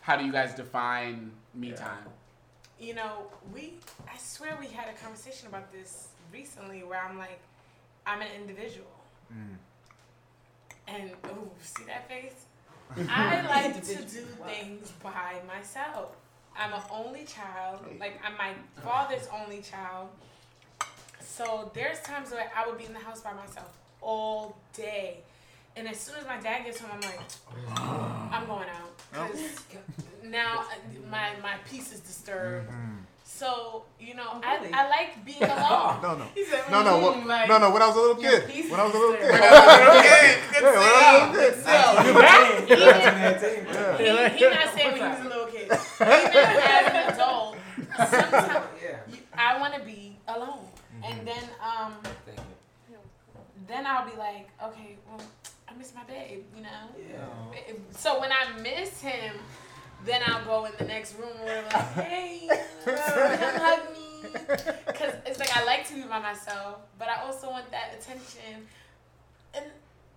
how do you guys define me time? You know, we. I swear we had a conversation about this recently, where I'm like, I'm an individual, mm. and ooh, see that face? I like to do things by myself. I'm an only child. Like I'm my father's only child. So there's times where I would be in the house by myself all day. And as soon as my dad gets home, I'm like, I'm going out. 'Cause now uh, my, my peace is disturbed. So, you know, I, really? I like being alone. No, no. He said, No, no, "Mm," what, like, no, no. When I was a little kid, peace when I was a is little kid, disturbed. yeah, when I was a little kid. So, he, he not saying when he was a little kid. Even as an adult, sometimes you, I want to be alone. And then um, then I'll be like, okay, well, I miss my babe, you know? Yeah. So when I miss him, then I'll go in the next room or whatever, like, hey, come hug me. Because it's like I like to be by myself, but I also want that attention. And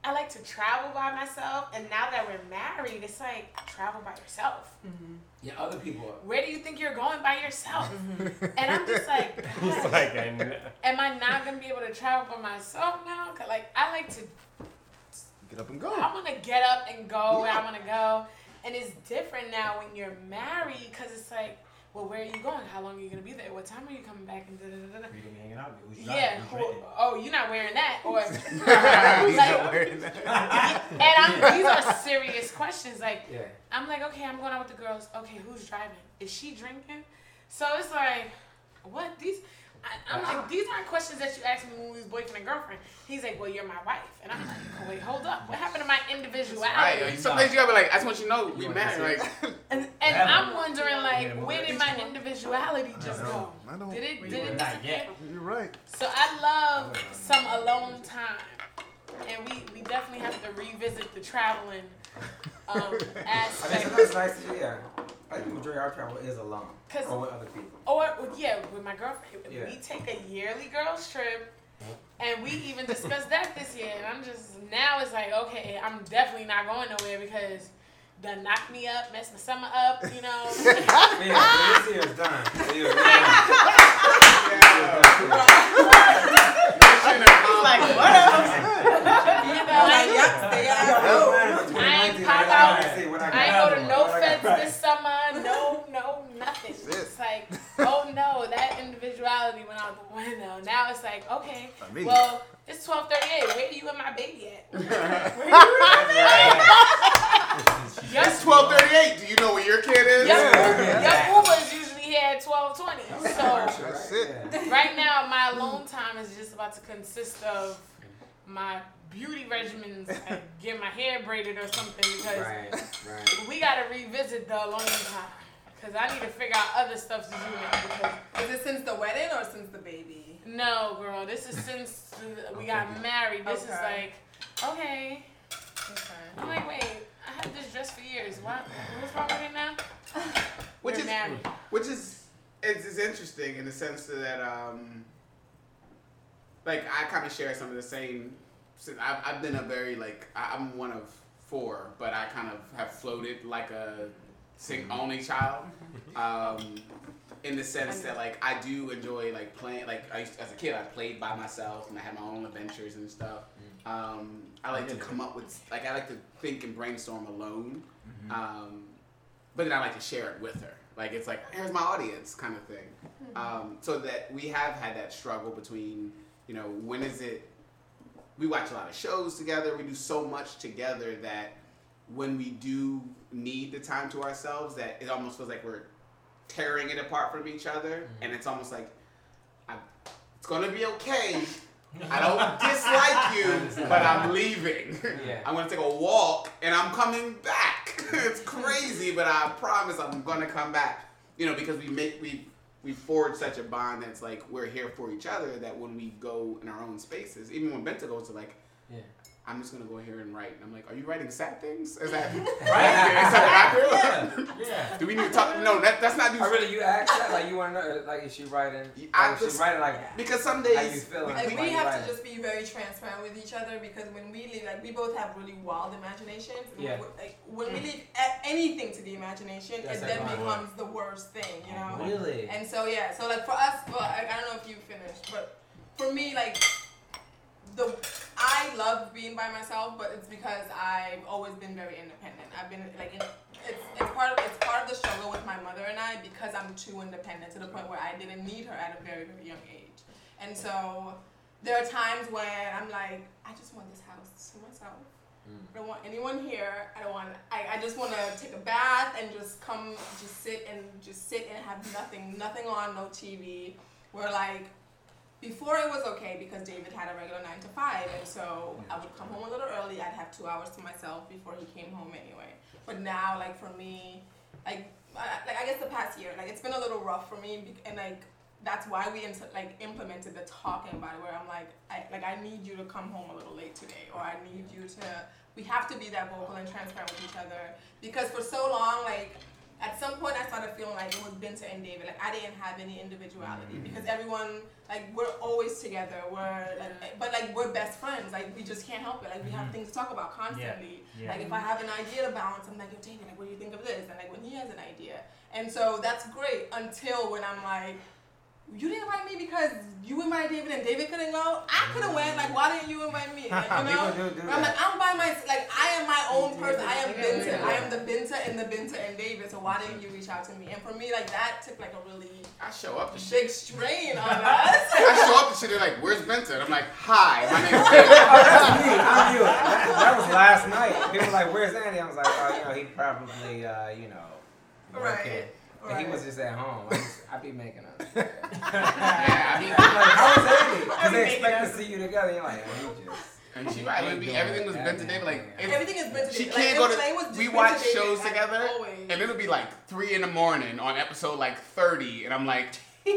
I like to travel by myself. And now that we're married, it's like travel by yourself. Mm-hmm. Yeah, other people. Where do you think you're going by yourself? Mm-hmm. And I'm just like, like, I know. am I not gonna be able to travel by myself now? 'Cause, like I like to Get up and go. I want to get up and go where I want to go. And it's different now when you're married because it's like, well, where are you going? How long are you going to be there? What time are you coming back? And da, da, da, da. We didn't hanging out. Who's Yeah. driving? Who's who- renting? oh, you're not wearing that. Or, He's like, not wearing that. and I'm, these are serious questions. Like, Yeah. I'm like, okay, I'm going out with the girls. Okay, who's driving? Is she drinking? So it's like, what? These, I, I'm like, these aren't questions that you ask me when we was boyfriend and girlfriend. He's like, well, you're my wife. And I'm like, oh, wait, hold up. What happened to my individuality? Right. Sometimes you gotta be like, I just want you to know we married. Like, And, and I'm wondering, like, but where did my going- individuality just I go? I don't- Did it? Did were it not disappear? yet. You're right. So I love some alone time, and we we definitely have to revisit the traveling um, I mean, aspect. sometimes it's nice to, yeah. I think the majority of our travel is alone. 'Cause- or with other people. Oh, or yeah, with my girlfriend, Yeah. we take a yearly girls trip. And we even discussed that this year, and I'm just now it's like okay, I'm definitely not going nowhere because done knocked me up, messed my summer up, you know. Yeah, this year is done. This year done. Like, what else? you know, I, Yeah, stay out. Yeah. I ain't pop out. I ain't go to no What I got. feds this summer. No, no, nothing. That's. It's like, oh no, that individuality went out the window. Now it's like, okay, Not me. well, it's twelve thirty eight. Where you and my baby at? Where you and my baby at? It's twelve thirty eight. Do you know where your kid is? your, Yeah. your Uber's usually here at twelve twenty. So That's it. Right now, my alone time is just about to consist of my beauty regimens, like get my hair braided or something because Right, right. we gotta revisit the alone time because I need to figure out other stuff to do now. Because Is it since the wedding or since the baby? no, girl, this is since we got married. This is like okay. I'm like, wait, I had this dress for years. What? What's wrong with it now? Which We're is married. which is it's, it's interesting in the sense that um like I kind of share some of the same. since I've, I've been a very like I'm one of four, but I kind of have floated like a sing only child. Um, in the sense that like I do enjoy like playing like I used as a kid I played by myself and I had my own adventures and stuff. Um, I like to come up with like I like to think and brainstorm alone. Um, but then I like to share it with her. Like it's like here's my audience kind of thing. Um, so that we have had that struggle between you know when is it? We watch a lot of shows together. We do so much together that when we do need the time to ourselves, that it almost feels like we're tearing it apart from each other, mm-hmm. and it's almost like I, it's gonna be okay. I don't dislike you, but I'm leaving. Yeah. I'm gonna take a walk and I'm coming back. it's crazy, but I promise I'm gonna come back. You know, because we make we we forge such a bond that's like we're here for each other. That when we go in our own spaces, even when Binta goes to like, Yeah. I'm just gonna go here and write. And I'm like, are you writing sad things? Is that Right. Is that what I do? Yeah. Do we need to talk? no, that, that's not. Oh, really? You asked that? Like, you want to know? Uh, like, is she writing? I Like, is just- she writing like? because some How you days feeling? we- Like Why we have writing? to just be very transparent with each other because when we leave, like we both have really wild imaginations. Yeah. Like when we mm. leave anything to the imagination, That's it then my becomes the worst thing, you oh, know. Really? And so yeah, so like for us, well, I, I don't know if you finished, but for me, like the I love being by myself, but it's because I've always been very independent. I've been like in, it's it's part of it's part of the struggle with my mother and I because I'm too independent to the point where I didn't need her at a very very young age, and so there are times when I'm like I just want this house to myself. Mm. I don't want anyone here. I don't want. I, I just want to take a bath and just come, just sit and just sit and have nothing, nothing on, no TV. Where like before it was okay because David had a regular nine to five, and so I would come home a little early. I'd have two hours to myself before he came home anyway. But now, like for me, like I, like I guess the past year, like it's been a little rough for me, and like that's why we like implemented the talking about it, where I'm like, I like I need you to come home a little late today, or I need you to. We have to be that vocal and transparent with each other because for so long, like at some point, I started feeling like it was Binta and David. Like I didn't have any individuality mm. because everyone, like we're always together. We're, like, but like we're best friends. Like we just can't help it. Like we have mm-hmm. things to talk about constantly. Yeah. Like if I have an idea to bounce, I'm like, yo, David, like what do you think of this? And like when he has an idea, and so that's great until when I'm like. You didn't invite me because you invited David and David couldn't go. I could have went. Mm. Like, why didn't you invite me? Like, you know, do do I'm like. I'm by my like I am my own person. I am Binta. I am the and the Binta and David. So why didn't you reach out to me? And for me, like that took like a really I show up to shit. big strain on us. I show up to shit. They're like, "Where's Benton?" I'm like, "Hi, my name is Oh, that's me. I'm you. That, that was last night. People were like, "Where's Andy?" I was like, "Oh, you know, he probably, uh, you know, working." Right. And he was just at home. I, just, I be making up. Yeah, I mean, like, how was Andy? Because they expect to see you together. You're like, oh, you just. And she right. It would be everything was Benton David. Like, it's- Everything is Binta. she can't like, go if Clay was to. just We watch David, shows together, always. and it'll be like three in the morning on episode like thirty, and I'm like,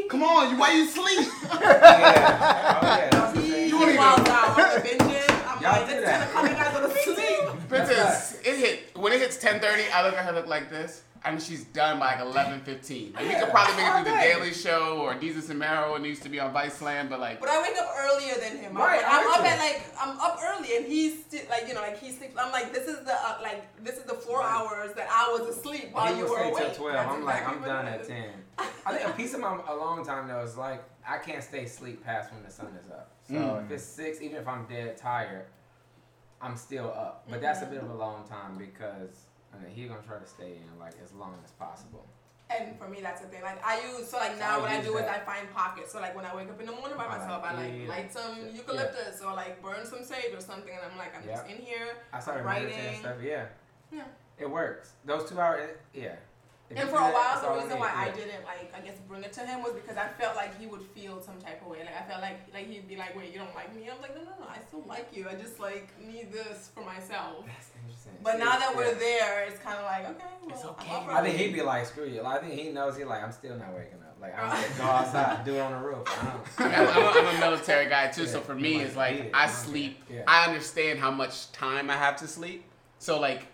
"Come on, you why you sleep?" Yeah. Oh, yeah. That's the He thing. You wanna he wild out on the binging. I'm Y'all like, do that. ten o'clock. Guys go to sleep. Benton, it hit when it hits ten thirty. I look at her look like this. And she's done by like eleven fifteen. Like, we could probably make it through the Daily Show or Desus and Mero and it used to be on Viceland, but like But I wake up earlier than him. Right, I'm, I'm up at like I'm up early, and he's still like you know like he sleeps. I'm like this is the uh, like this is the four hours that I was asleep while he you will were awake. till 12. That's I'm like, I'm done at 10. I think a piece of my a long time though is like, I can't stay asleep past when the sun is up. So Mm. if it's 6, even if I'm dead tired, I'm still up. But that's a bit of a long time because I mean, he's to try to stay in like as long as possible. And for me, that's the thing. Like I use so like now I what I do is. I find pockets. So like when I wake up in the morning by myself, I like it. light some Yeah. eucalyptus or like burn some sage or something, and I'm like I'm just in here. I started Writing. stuff. Yeah. Yeah. It works. Those two hours, yeah. If And you for a while, the reason need, why I didn't like, I guess, bring it to him was because I felt like he would feel some type of way. Like I felt like, like he'd be like, "Wait, you don't like me?" I'm like, "No, no, no, I still like you. I just like need this for myself." That's interesting. But See, now that we're yeah. there, it's kind of like, okay, well, It's okay. I'm I think he'd be like, screw you. Like, I think he knows he like, I'm still not waking up. Like, I'm gonna go outside, do it on the roof. I don't- I mean, I'm, I'm, a, I'm a military guy too, so for me, might it's like it. I I sleep. Yeah. I understand how much time I have to sleep. So like at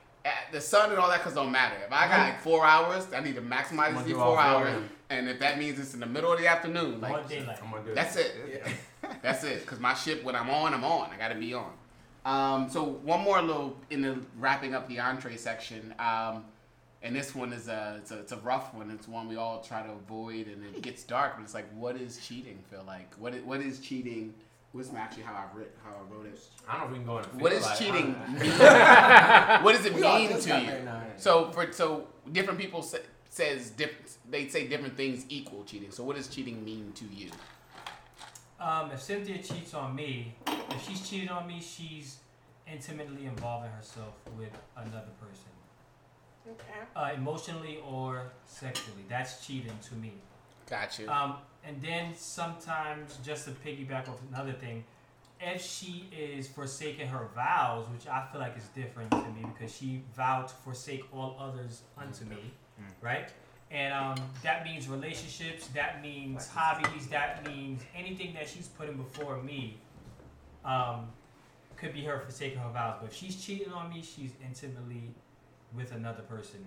the sun and all that, cause don't matter. If I got like four hours, I need to maximize these four hours. of. And if that means it's in the middle of the afternoon, like daylight. I'm gonna do that's it. That's it. Cause my ship, when I'm on, I'm on. I gotta be on. Um, so one more little in the wrapping up the entree section. Um, and this one is a it's, a it's a rough one. It's one we all try to avoid, and it gets dark. But it's like, what is cheating feel like? What is, what is cheating? What's actually how I writ how I wrote it. I don't know if we can go in. What is cheating? what does it We mean to you? married now, ain't it? So for so different people say, says different. They say different things equal cheating. So what does cheating mean to you? Um, if Cynthia cheats on me, if she's cheated on me, she's intimately involving herself with another person, Okay. uh, emotionally or sexually. That's cheating to me. Got you. Um, and then sometimes, just to piggyback off another thing, if she is forsaking her vows, which I feel like is different to me because she vowed to forsake all others unto me, right? And um, that means relationships, that means hobbies, that means anything that she's putting before me um, could be her forsaking her vows. But if she's cheating on me, she's intimately with another person.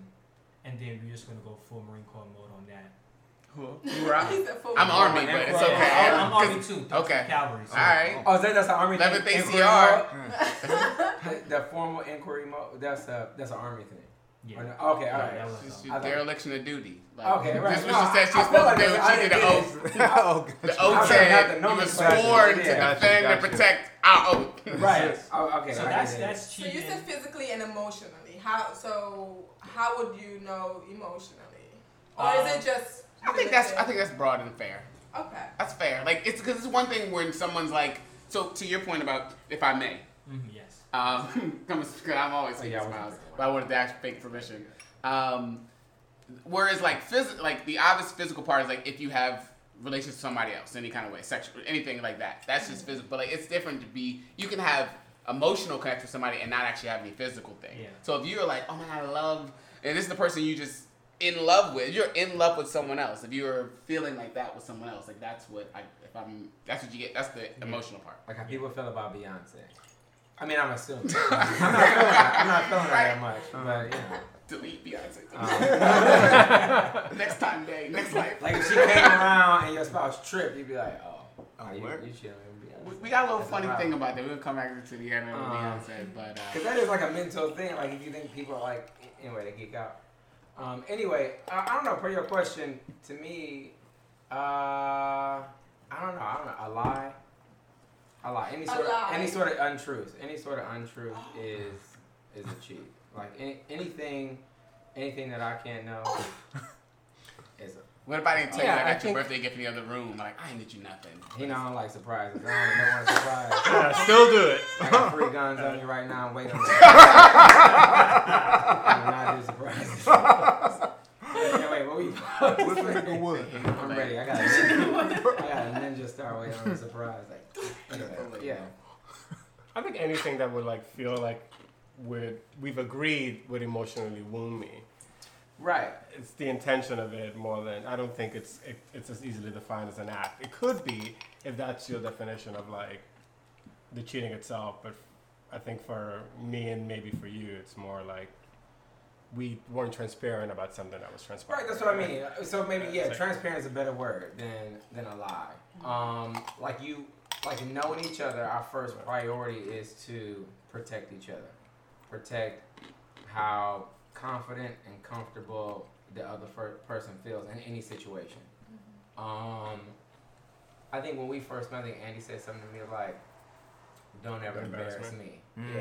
and then we're just gonna go full Marine Corps mode on that. Who? You rock? He said full I'm Army, but it's Yeah, okay. I'm, I'm Army too. Okay. Cavalry. So. All right. Oh, is that that's an army thing? 11th Inquiry ACR. mode? the, the formal inquiry mode. That's a that's an army thing. Yeah. Or no- Okay, all right. Yeah, that was- Just I thought- dereliction of duty. Like, Okay, right. This was No, she said she was supposed like to do. She did the oath. oh, The gotcha. oath I said have the you were sworn to Yeah. defend and protect our oath. Right. Oh, okay. So I that's get it. So you said physically and emotionally. How so? How would you know emotionally, or is Um, it just? I think that's I think that's broad and fair. Okay. That's fair. Like it's because it's one thing when someone's like. So to your point about if I may, Mhm, yes. um, comes- 'cause I'm always Oh, taking yeah, I smiles, but I wanted to ask fake permission. Um, whereas like phys- like the obvious physical part is like if you have relations with somebody else, any kind of way, sexual, anything like that. That's just physical. But like it's different to be. You can have emotional connection with somebody and not actually have any physical thing. Yeah. So if you're like, oh my god, I love, and this is the person you just in love with. You're in love with someone else. If you're feeling like that with someone else, like that's what I. If I'm, that's what you get. That's the emotional part. Like how people feel about Beyonce. I mean, I'm assuming. I'm not feeling that. I'm not feeling that that much, but you know. Delete Beyonce. Um, next time, day, next life. like if she came around and your spouse tripped, you'd be like, oh, oh you, you chilling We, we got a little That's funny problem. thing about that. We'll come back to the end of Um, Beyonce, but Because uh, that is like a mental thing. Like if you think people are like, anyway, they geek out. Um, anyway, I, I don't know. Per your question, to me, uh, I don't know. I don't know. A lie. A lie. Any A sort of lie. any sort of untruth. Any sort of untruth is is a cheat. Like any, anything, anything that I can't know a. what if I didn't tell Yeah, you I I got your birthday gift in the other room? Like I ain't get you nothing. You know, I don't like surprises. I don't, don't want a surprise. Yeah, still do it. I got three guns on me right now. I'm waiting on them. I do not do surprises. yeah, wait, what we? What's the nigga wood? I'm ready. I got a ninja, I got a ninja star waiting on a surprise. Like, anyway, yeah. I think anything that would like feel like we're, we've agreed would emotionally wound me. Right. It's the intention of it more than I don't think it's it, it's as easily defined as an act. It could be if that's your definition of like the cheating itself, but I think for me and maybe for you, it's more like we weren't transparent about something that was transparent. Right, that's what I mean. So maybe yeah, It's like- transparent is a better word than than a lie. Um, like you, like knowing each other. Our first priority is to protect each other, protect how confident and comfortable the other fir- person feels in any situation. Mm-hmm. Um, I think when we first met, I think Andy said something to me like, "Don't ever embarrass Embarrassment. me." Mm.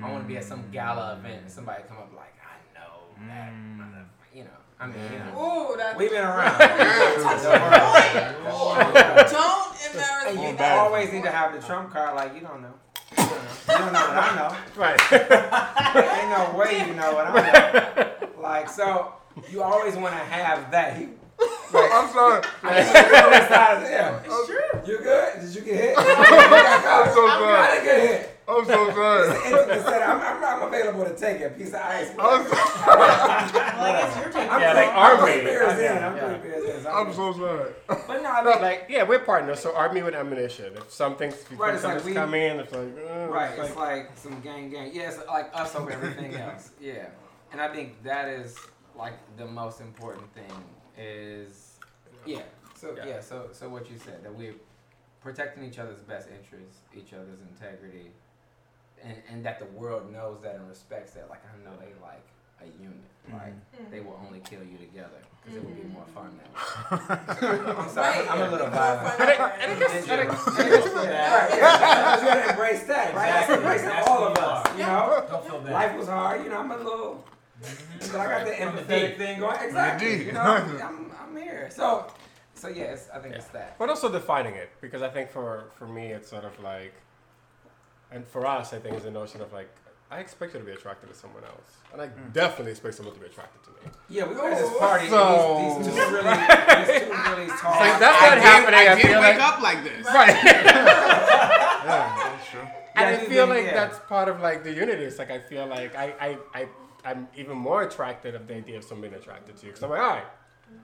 Yeah, I want to be at some gala event and somebody come up like, "I know that." Mm. You know, I mean, you know. Ooh, that's. We've been around. Don't embarrass me. you That's always need to have the trump card. Like you don't know. You don't know, you don't know what I know. Right. Ain't no way you know what I know. Like so, you always want to have that. He, I'm sorry. it's true. You good? Did you get hit? I'm so I sorry. didn't get hit. I'm so sorry. Intimate setting. I'm, I'm, I'm available to take a piece of ice. I'm so, Like it's your turn. I'm Yeah, three- like I'm army. three beers in. Yeah, I'm yeah. three beers in. I'm so sorry. But no, I mean, like yeah, we're partners, so army with ammunition. If something's if Right, it's like something's we- coming, it's like uh, Right, it's it's like some gang gang. Yeah, it's like us over everything else. Yeah. And I think that is like the most important thing is yeah. So Yeah. yeah, so so what you said that we're protecting each other's best interests, each other's integrity, and and that the world knows that and respects that. Like I know they like a unit. Mm-hmm. Like mm-hmm. they will only kill you together because it would be mm-hmm. more fun that way. I'm sorry, Right. I'm a little More violent. fun that way. Right, yeah, you gotta embrace that, right? Exactly. embracing That's all of us, you know? Don't feel bad. Life was hard, you know. I'm a little, but I got the From the empathetic thing going. Exactly, you know. I'm, I'm here, so, so yes, I think it's that. but also defining it because I think for for me it's sort of like, and for us I think it's the notion of like I expect you to be attracted to someone else, and I hmm. definitely expect someone to be attracted to me. Yeah, we were at this party. So- and these, these two really, these two really tall. Like, that's I not did- happening, I I did feel wake like- up like this. Right. yeah, that's true. And Yeah, I do feel think- like yeah. that's part of like the unity. It's like I feel like I I I I'm even more attracted of the idea of someone being attracted to you because I'm like, all right,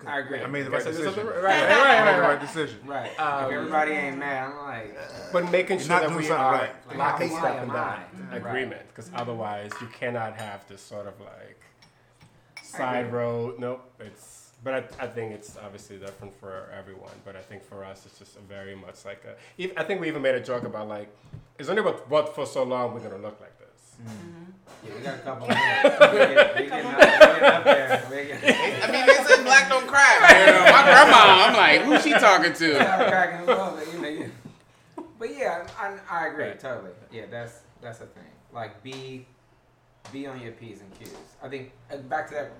I agree. I made the right decision. something- right, right, I right, made right, the right. right decision. Right. Um, if everybody ain't mad, I'm like, But making sure that we are right. Like, lock and step am in that Right. agreement, because otherwise you cannot have this sort of like side road. Nope, it's. But I, I think it's obviously different for everyone. But I think for us, it's just a very much like a. ev- I think we even made a joke about like, it's only but but for so long we're gonna look like this. Yeah, we got a couple. minutes. we get, we getting up, we getting up there. We getting, I mean, they say black don't crack. You my grandma, I'm like, who's she talking to? Start cracking a little you know. You, but yeah, I, I agree Right. totally. Yeah, that's that's the thing. Like be be on your p's and q's. I think uh, back to that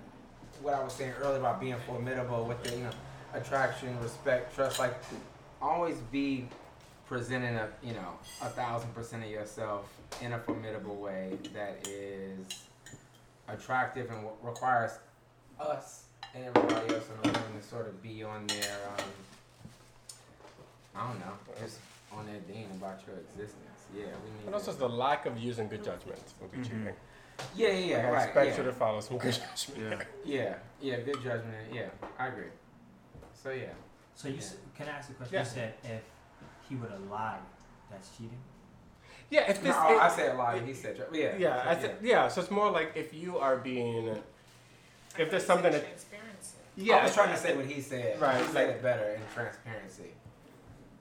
what I was saying earlier about being formidable with the you know attraction, respect, trust. Like always be presenting a you know a thousand percent of yourself in a formidable way that is attractive and w- requires us and everybody else in the room to sort of be on their um, I don't know, just on their dean about your existence. Yeah, we need. And also to- the lack of using good judgment will be cheating. yeah, yeah, yeah, Like, I right, expect yeah. you to follow some good judgment. Yeah. yeah, yeah, good judgment. Yeah, I agree. So yeah, So you s can I ask a question? Yeah. You said if he would have lied, that's cheating. Yeah, if this, no, this. I it- said a lot. He said, tr- yeah, yeah, I so, th- yeah. So it's more like if you are being, if there's something that. transparency. yeah. I was trying to say what he said. Right, He said it better in transparency.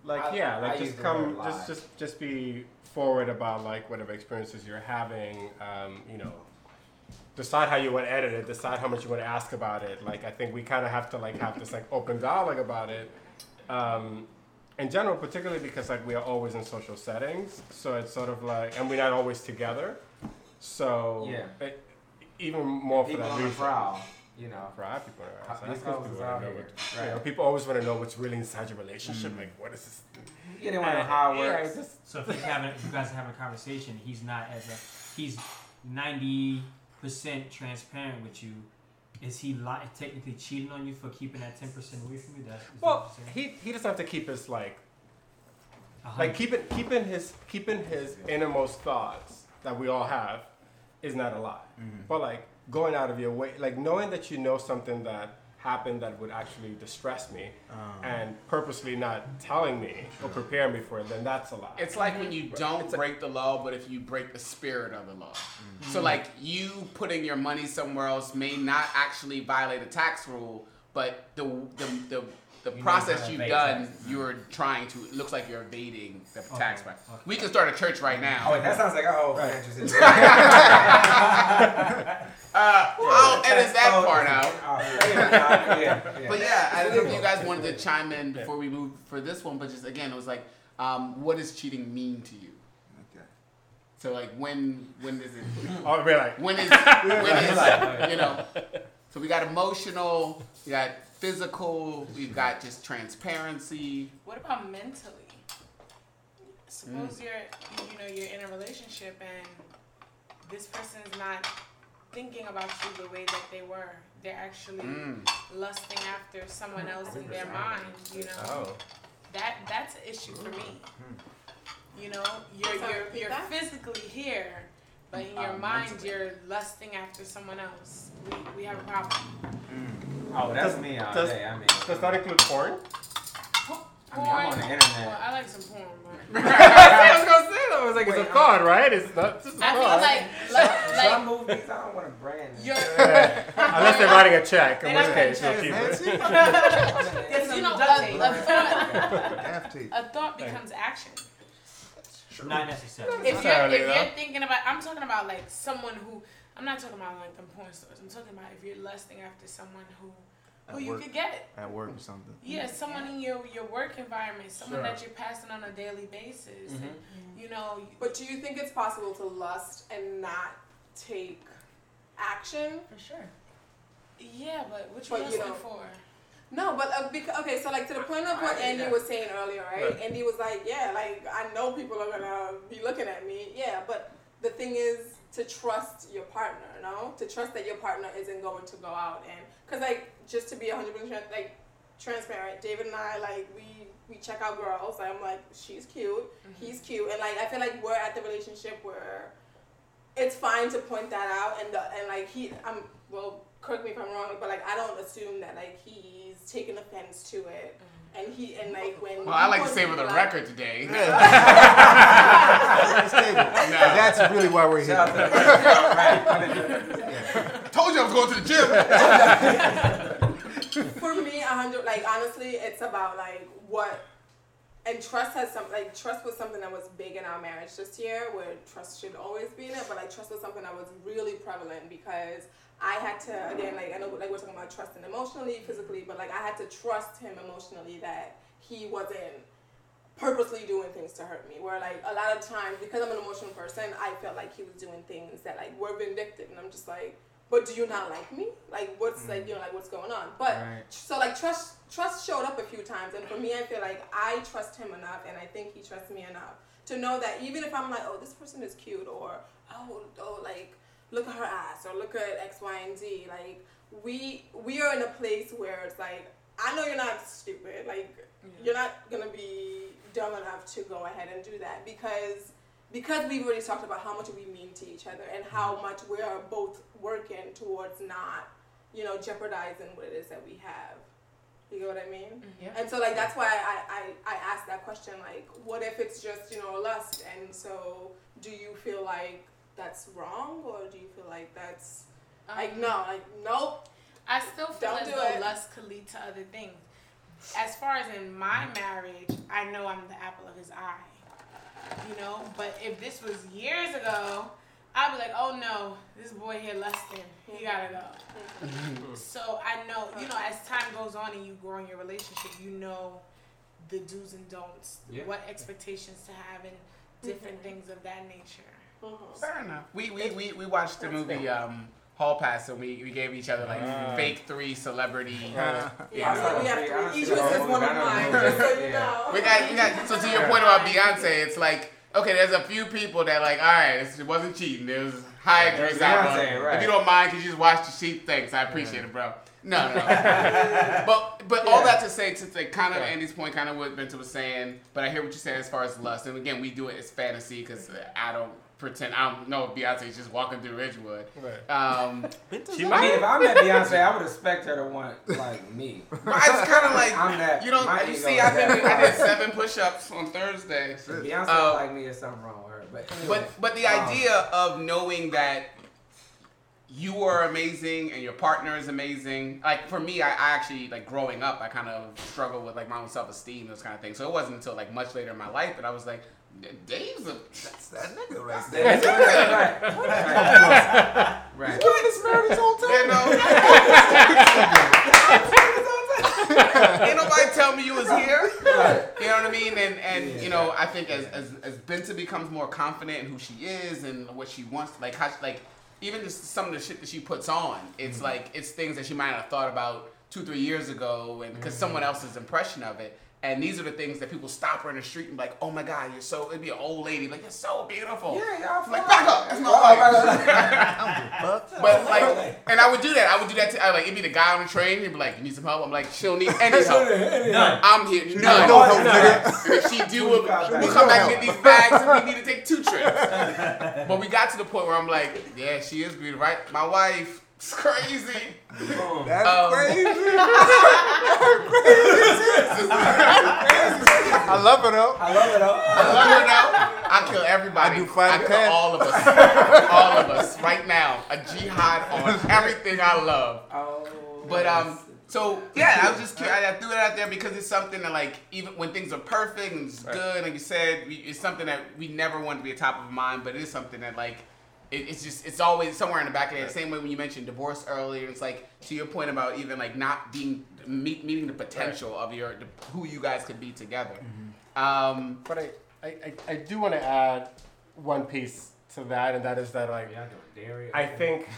like I- yeah like use just come just just just be forward about like whatever experiences you're having um, you know decide how you want to edit it decide how much you want to ask about it like i think we kind of have to like have this like open dialogue about it um, in general particularly because like we are always in social settings so it's sort of like and we're not always together so Yeah. it, even more for People that on the reason prowl, you know. for our people, How- so these that's 'cause hoes people out here, what- you right. know, people always want to know what's really inside your relationship. Mm. Like, what is this? Yeah, they want to know how it works. it's just- So if he's having, if you guys are having a conversation, he's not as a, he's ninety percent transparent with you. Is he li- technically cheating on you for keeping that ten percent away from you? That, is that Well, what he he doesn't have to keep his like A like hundred. keeping keeping his keeping his innermost thoughts that we all have is not a lie. Mm-hmm. But like going out of your way, like knowing that you know something that happened that would actually distress me, oh. and purposely not telling me or preparing me for it, then that's a lie. It's like when you don't It's a- break the law, but if you break the spirit of the law. Mm-hmm. So like you putting your money somewhere else may not actually violate a tax rule, but the the the, the know process you've done, taxes. you're trying to. It looks like you're evading the Okay, tax bracket. okay. We can start a church right Oh, now. wait, that sounds like a whole financial situation. Uh, I'll edit that Oh, part out. oh, yeah, yeah, yeah. But yeah, I think you guys wanted to chime in before we move for this one. But just again, it was like, um, what does cheating mean to you? Okay. So like, when when is it? oh, we're like When is when is you know? So we got emotional, we got physical, we've got just transparency. What about mentally? Suppose mm. you're, you know, you're in a relationship and this person's not thinking about you the way that they were. They're actually Mm. lusting after someone else in their mind. You know, oh. that that's an issue for me. You know, you're you're you're physically here, but in your Uh, mind mentally. you're lusting after someone else. We we have a problem. Oh, that's Does- me all does- day. I mean, Does that include porn? I mean, I'm on the internet. Well, I like some porn, but I was gonna say that. I was like, it's a thought, right? It's not just a I feel thought. like like, Some movies, I don't want to brand. you're. Yeah. Unless they're writing a check, in which case you'll keep it. it. Because you know, a, a thought, a thought becomes action. Not necessarily. If you're, if you're thinking about, I'm talking about like someone who, I'm not talking about like them porn stars. I'm talking about if you're lusting after someone who, who At you work. could get. At work or something. Yeah, someone in your your work environment, someone Sure. that you're passing on a daily basis. Mhm. And, you know, But do you think it's possible to lust and not take action? for sure. Yeah, but what you But, you lusting know, for? No, but uh, because, okay, so like to the point of what Andy was saying earlier, right? Right. Andy was like, yeah, like I know people are gonna be looking at me, yeah, but the thing is to trust your partner, no? To trust that your partner isn't going to go out and, cause like just to be hundred percent like transparent, David and I like we we check out girls. I'm like, she's cute, he's cute, and like I feel like we're at the relationship where it's fine to point that out and the, and like he I'm well correct me if I'm wrong but like I don't assume that like he's taking offense to it mm-hmm. and he and like when Well, I like to points say for me, the like- record today. Understandable. That's really why we're here. out to the right. Told you you I was going to the gym. For me, a hundred like honestly, it's about like what and trust has some like trust was something that was big in our marriage this year where trust should always be in it, but like trust was something that was really prevalent because I had to again like I know like we're talking about trusting emotionally, physically, but like I had to trust him emotionally that he wasn't purposely doing things to hurt me. Where like a lot of times because I'm an emotional person, I felt like he was doing things that like were vindictive, and I'm just like, but do you not like me? Like what's like mm. you know like what's going on? But Right. so like trust trust showed up a few times, and for me, I feel like I trust him enough, and I think he trusts me enough to know that even if I'm like, oh, this person is cute, or oh, oh, like look at her ass, or look at X, Y, and Z, like we we are in a place where it's like I know you're not stupid, like you're not gonna be dumb enough to go ahead and do that because because we've already talked about how much we mean to each other and how much we are both working towards not you know jeopardizing what it is that we have you know what i mean Yeah. and so like that's why I, I i asked that question like what if it's just you know lust and so do you feel like that's wrong or do you feel like that's like Um, no like nope I still feel Don't as do though it. lust could lead to other things. As far as in my marriage, I know I'm the apple of his eye. You know, but if this was years ago, I'd be like, oh no, this boy here lusting. He gotta go. So I know, you know, as time goes on and you grow in your relationship, you know the do's and don'ts, Yeah. what expectations to have, and different things of that nature. Mhm. Fair enough. We we, we, we watched the movie um, Hall Pass and we, we gave each other like Ah. fake three celebrity. Uh, yeah, Yeah. we have I to, each see was the just movie. one of I know the mine, movie. just so you Yeah. know. We got, we got. So to your point about Beyonce, it's like okay, there's a few people that like, all right, it wasn't cheating. It was high Yeah, agree. that's Beyonce, right. If you don't mind, could you just watch the sheep? Thanks, I appreciate it, bro. No, no. but but all that to say, to like, kind of Yeah. Andy's point, kind of what Binta was saying. But I hear what you're saying as far as lust, and again, we do it as fantasy because I don't pretend. I don't know if Beyonce's just walking through Ridgewood. Right. Um, She I might. mean, if I met Beyonce, I would expect her to want like me. it's kind of like I'm that. you know. my You see, I did, I did seven push-ups on Thursday. If Beyonce Uh, like me, there's something wrong with her. But anyway. But but the Um, idea of knowing that you are amazing and your partner is amazing. Like for me, I, I actually like growing up, I kind of struggled with like my own self esteem, those kind of things. So it wasn't until like much later in my life that I was like, Dave's a That's that nigga right That's there. right. Right. Right. You been married this whole you time? know. Ain't nobody tell me you was here. Right. You know what I mean? And and Yeah. you know, I think as as as Binta becomes more confident in who she is and what she wants, like how she, like even just some of the shit that she puts on, it's mm-hmm. like it's things that she might not have thought about two three years ago, and because mm-hmm. someone else's impression of it. And these are the things that people stop her in the street and be like, oh my god, you're so. It'd be an old lady like you're so beautiful. Yeah, y'all I'm like back up, that's my wife. right, right, But like, and I would do that. I would do that. To, I like it'd be the guy on the train. He'd be like, "You need some help?" I'm like, "She don't need any help. None. I'm here. None. No help, nigga. And she do, we'll, we'll come back and get these bags if we need to take two trips. But we got to the point where I'm like, yeah, she is beautiful, right? My wife, it's crazy. Boom. That's Um, crazy. I love it though. I love it. though. I love it now. I kill everybody. I do fight I kill back. all of us. all of us right now. A jihad on everything I love. Oh, But um, so yeah, I was just curious. I threw it out there because it's something that like even when things are perfect and it's Right. good, like you said, it's something that we never want to be a top of mind, but it is something that like it, it's just it's always somewhere in the back of the head. Same way when you mentioned divorce earlier, it's like to your point about even like not being meet, meeting the potential of your the, who you guys could be together. Um, But I, I, I, I do want to add one piece to that, and that is that like Y'all dairy? I okay. think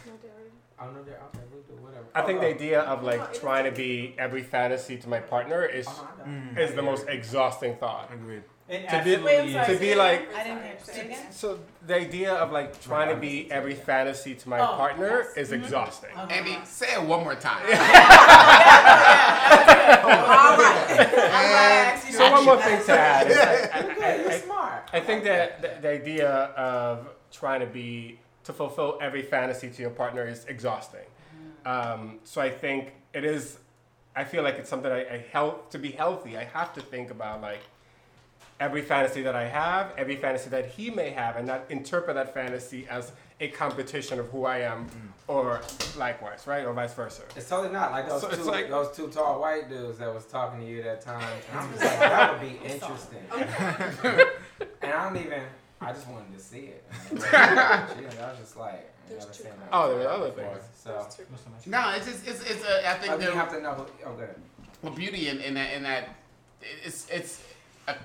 I don't know they're out there. Whatever. I think the idea of like trying to be every fantasy to my partner is Uh-huh, I know. is the most exhausting thought. Agreed. It To be- Wait, sorry. To be like- I didn't Sorry, hear. say Say again. So the idea of like trying to be every fantasy to my Oh, partner yes. is exhausting. Andy, say it one more time. All right. I'm glad I asked you So one that. more thing to add is I, I, You're good. I, You're I, smart. I think that the, the idea of trying to be to fulfill every fantasy to your partner is exhausting. Um, so I think it is. I feel like it's something I, I help to be healthy. I have to think about like every fantasy that I have, every fantasy that he may have, and not interpret that fantasy as a competition of who I am, mm. or likewise, right, or vice versa. It's totally not like those So it's two like- those two tall white dudes that was talking to you that time. And I'm just like, that would be interesting. and I don't even. I just wanted to see it. I was just like, There's two Oh, there are other things. So, What's the match? No, it's just it's it's a, I think like, you have to know. Who, oh, good. well, beauty in, in that in that it's it's a,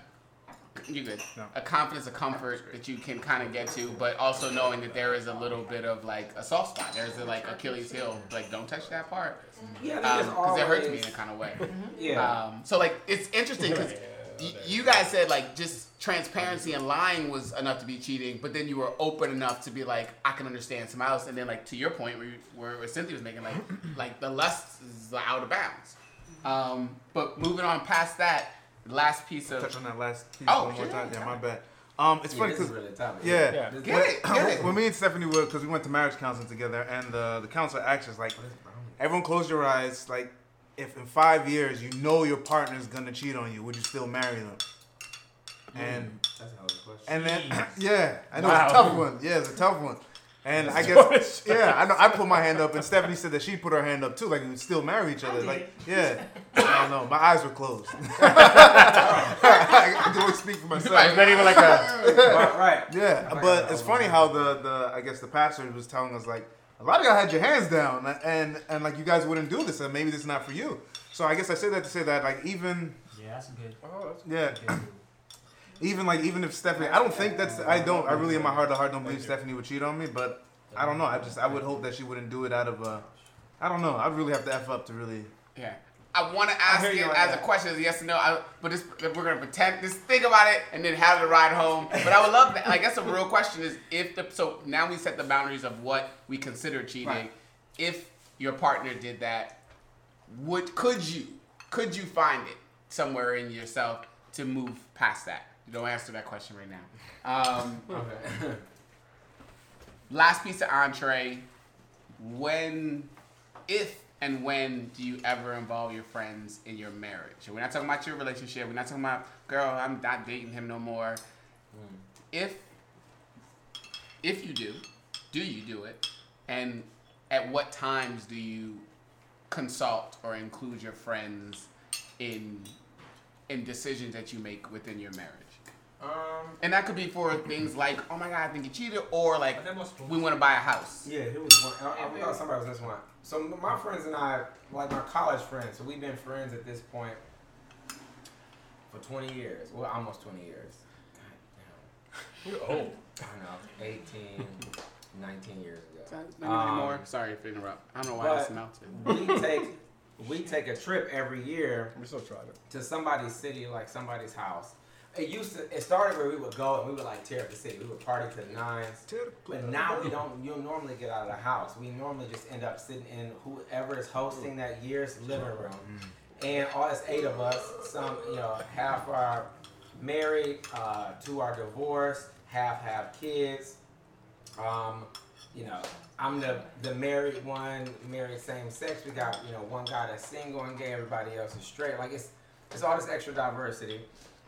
you good No. a confidence, a comfort that you can kind of get to, but also knowing that there is a little bit of like a soft spot. There's a like Achilles heel, like don't touch that part Yeah, because there's always, it hurts me in a kind of way. Yeah. Um, so like it's interesting because y- you guys said like just transparency and lying was enough to be cheating, but then you were open enough to be like I can understand somebody else, and then like to your point where you, where, where Cynthia was making like like the lust is out of bounds. Um, but moving on past that, last piece of Touch on that last piece Oh, one more sure. time. Yeah, my bad. Um, it's yeah, funny because really tough. yeah. Yeah. This- Get it, get it. when me and Stephanie were, because we went to marriage counseling together, and the the counselor asked us like, everyone close your eyes. Like, if in five years you know your partner's gonna cheat on you, would you still marry them? And That's a hell of a question. and then yeah, I know Wow. it's a tough one. Yeah, it's a tough one. And I guess yeah, I know. I put my hand up, and Stephanie said that she put her hand up too. Like we would still marry each other. Like yeah, I don't know. My eyes were closed. I can only speak for myself. It's not even like a. right, right. Yeah, Like but a- it's funny how the, the I guess the pastor was telling us like a lot of y'all had your hands down and and like you guys wouldn't do this and maybe this is not for you. So I guess I say that to say that like even Yeah, that's a good. yeah good even like even if Stephanie I don't think that's I don't I really in my heart to heart don't believe Stephanie would cheat on me but I don't know I just I would hope that she wouldn't do it out of a. I don't know I'd really have to f up to really yeah. I want to ask it as a question, as yes or no. I, but this, we're gonna pretend, just think about it, and then have the ride home. But I would love that. I guess the real question is if the so now we set the boundaries of what we consider cheating. Right. If your partner did that, would could you could you find it somewhere in yourself to move past that? You don't answer that question right now. Um, Okay. last piece of entree. When, if and when do you ever involve your friends in your marriage? And we're not talking about your relationship. We're not talking about, girl, I'm not dating him no more. If, if you do, do you do it? And at what times do you consult or include your friends in, in decisions that you make within your marriage? Um, And that could be for things like, oh my god, I think you cheated, or like, But that must- we want to buy a house. Yeah, it was one. I, I thought somebody was this one. So my friends and I, like my college friends, so we've been friends at this point for 20 years. Well, almost 20 years. God You're old. damn. I know, 18, 19 years ago. Not Um, anymore. Sorry for interrupt. I don't know why but- this melted. We take we take a trip every year We're still trying it. to somebody's city, like somebody's house. It used to. It started where we would go and we would like tear up the city. We would party to the nines. But now we don't. You don't normally get out of the house. We normally just end up sitting in whoever is hosting that year's living room, and all it's eight of us. Some, you know, half are married, uh, two are divorced, half have kids. Um, you know, I'm the the married one, married same sex. We got you know one guy that's single and gay. Everybody else is straight. Like it's it's all this extra diversity,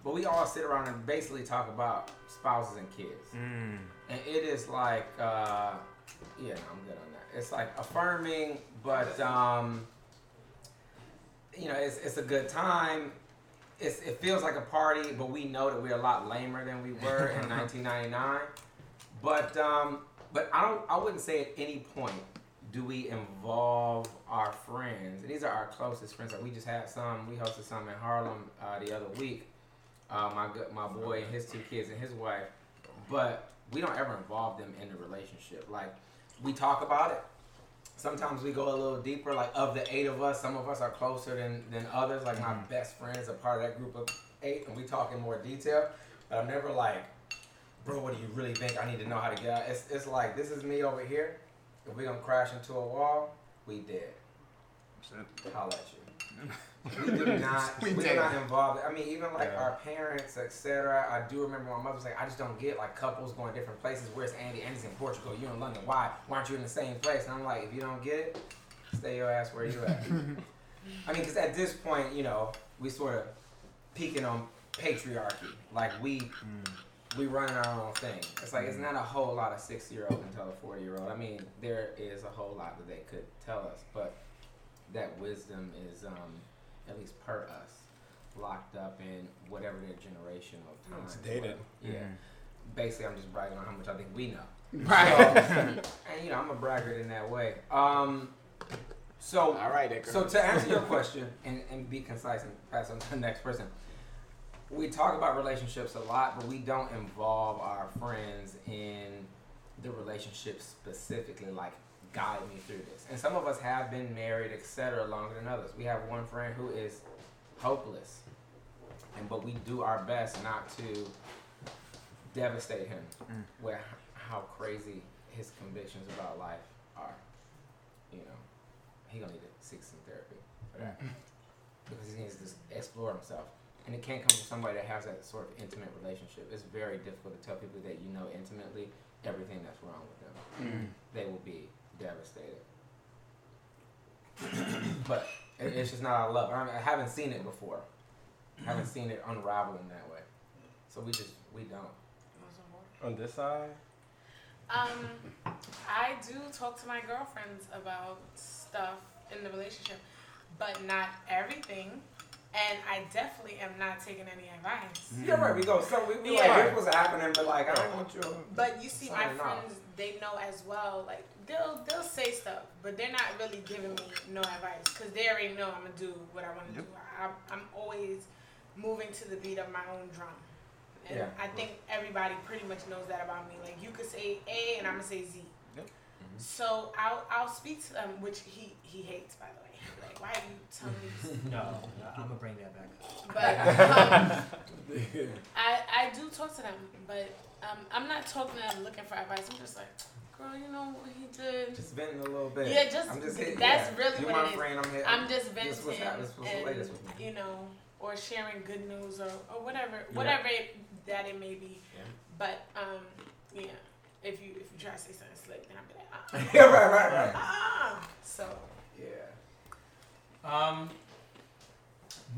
but we all sit around and basically talk about spouses and kids. Mm. And it is like, uh, yeah, no, I'm good on that. It's like affirming, but um, you know, it's it's a good time. It's it feels like a party, but we know that we're a lot lamer than we were in 1999. But um, but I don't. I wouldn't say at any point do we involve our friends. And these are our closest friends. Like we just had some. We hosted some in Harlem uh, the other week. Uh, my my boy and his two kids and his wife. But we don't ever involve them in the relationship. Like we talk about it. Sometimes we go a little deeper. Like of the eight of us, some of us are closer than than others. Like my best friends are part of that group of eight, and we talk in more detail. But I'm never like, bro, what do you really think? I need to know how to get out. It's it's like this is me over here. If we gonna crash into a wall, we dead. Holla at you. We do not. We we do not involved. I mean, even like Yeah. our parents, etc. I do remember my mother was like, I just don't get like couples going different places. Where's Andy? Andy's in Portugal. You're in London. Why? Why aren't you in the same place? And I'm like, if you don't get it, stay your ass where you at. I mean, because at this point, you know, we sort of peeking on patriarchy. Like we we run our own thing. It's like it's not a whole lot a six year old can tell a forty year old. I mean, there is a whole lot that they could tell us, but that wisdom is um, at least per us locked up in whatever their generation of time. It's dated. Yeah. Basically, I'm just bragging on how much I think we know. Right. And you know, I'm a braggart in that way. Um, so All right, Edgar. so to answer your question and, and be concise and pass on to the next person, we talk about relationships a lot, but we don't involve our friends in the relationship specifically, like guide me through this. And some of us have been married, etc., longer than others. We have one friend who is hopeless, and but we do our best not to devastate him Mm. with how crazy his convictions about life are. You know, he gonna need to seek some therapy for that because he needs to explore himself. And it can't come from somebody that has that sort of intimate relationship. It's very difficult to tell people that you know intimately everything that's wrong with them. Mm. They will be devastated. but it, it's just not our love. I, mean, I haven't seen it before. I haven't seen it unravel in that way. So we just we don't. On this side, Um, I do talk to my girlfriends about stuff in the relationship, but not everything. And I definitely am not taking any advice. Mm-hmm. You're right. We go. So we, we Yeah. like here's what's happening, but like I don't want you. But you see, my Signing off. friends, they know as well. Like they'll they'll say stuff, but they're not really giving me no advice because they already know I'm gonna do what I want to Yep. do. I, I'm always moving to the beat of my own drum, and Yeah. I think everybody pretty much knows that about me. Like you could say A, and I'm gonna say Z. Yep. Mm-hmm. So I'll I'll speak to them, which he he hates by the way. Like why are you telling me? This? No, I'm gonna bring that back. But um, I I do talk to them, but um, I'm not talking to them looking for advice. I'm just like, girl, you know what he did. Just venting a little bit. Yeah, just- I'm just hitting. that's yeah. really you what my it is. friend. I'm here. I'm just This venting was hap- this was the and latest with me. you know, or sharing good news or, or whatever, Yeah. whatever it, that it may be. Yeah. But um, yeah, if you if you try to say something slick, then I'll be like, ah, yeah, right, right, right. ah. So Yeah. Um,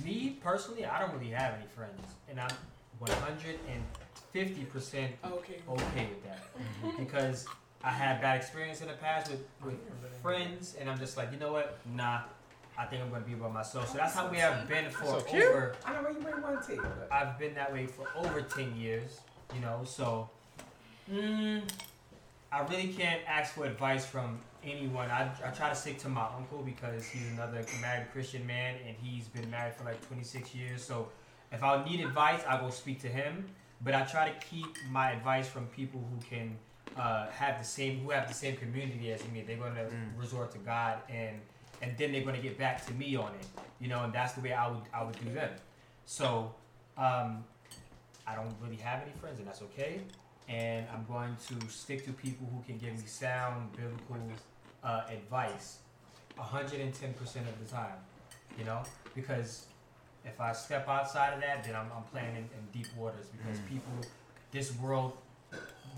me personally, I don't really have any friends, and I'm 150 percent okay. okay with that because I had bad experience in the past with, with friends, and I'm just like, you know what? Nah, I think I'm gonna be by myself. So that's how we have been for So cute. over. I know where you bring one tea. But I've been that way for over 10 years, you know, so mm, I really can't ask for advice from anyone. I, I try to stick to my uncle because he's another married Christian man and he's been married for like 26 years. So if I need advice, I go speak to him. But I try to keep my advice from people who can uh, have the same, who have the same community as me. They're going to Mm. resort to God and and then they're going to get back to me on it, you know, and that's the way I would I would do them. So um, I don't really have any friends, and that's okay. And I'm going to stick to people who can give me sound biblical uh, advice 110% of the time, you know? Because if I step outside of that, then I'm, I'm playing in, in deep waters because Mm. people, this world,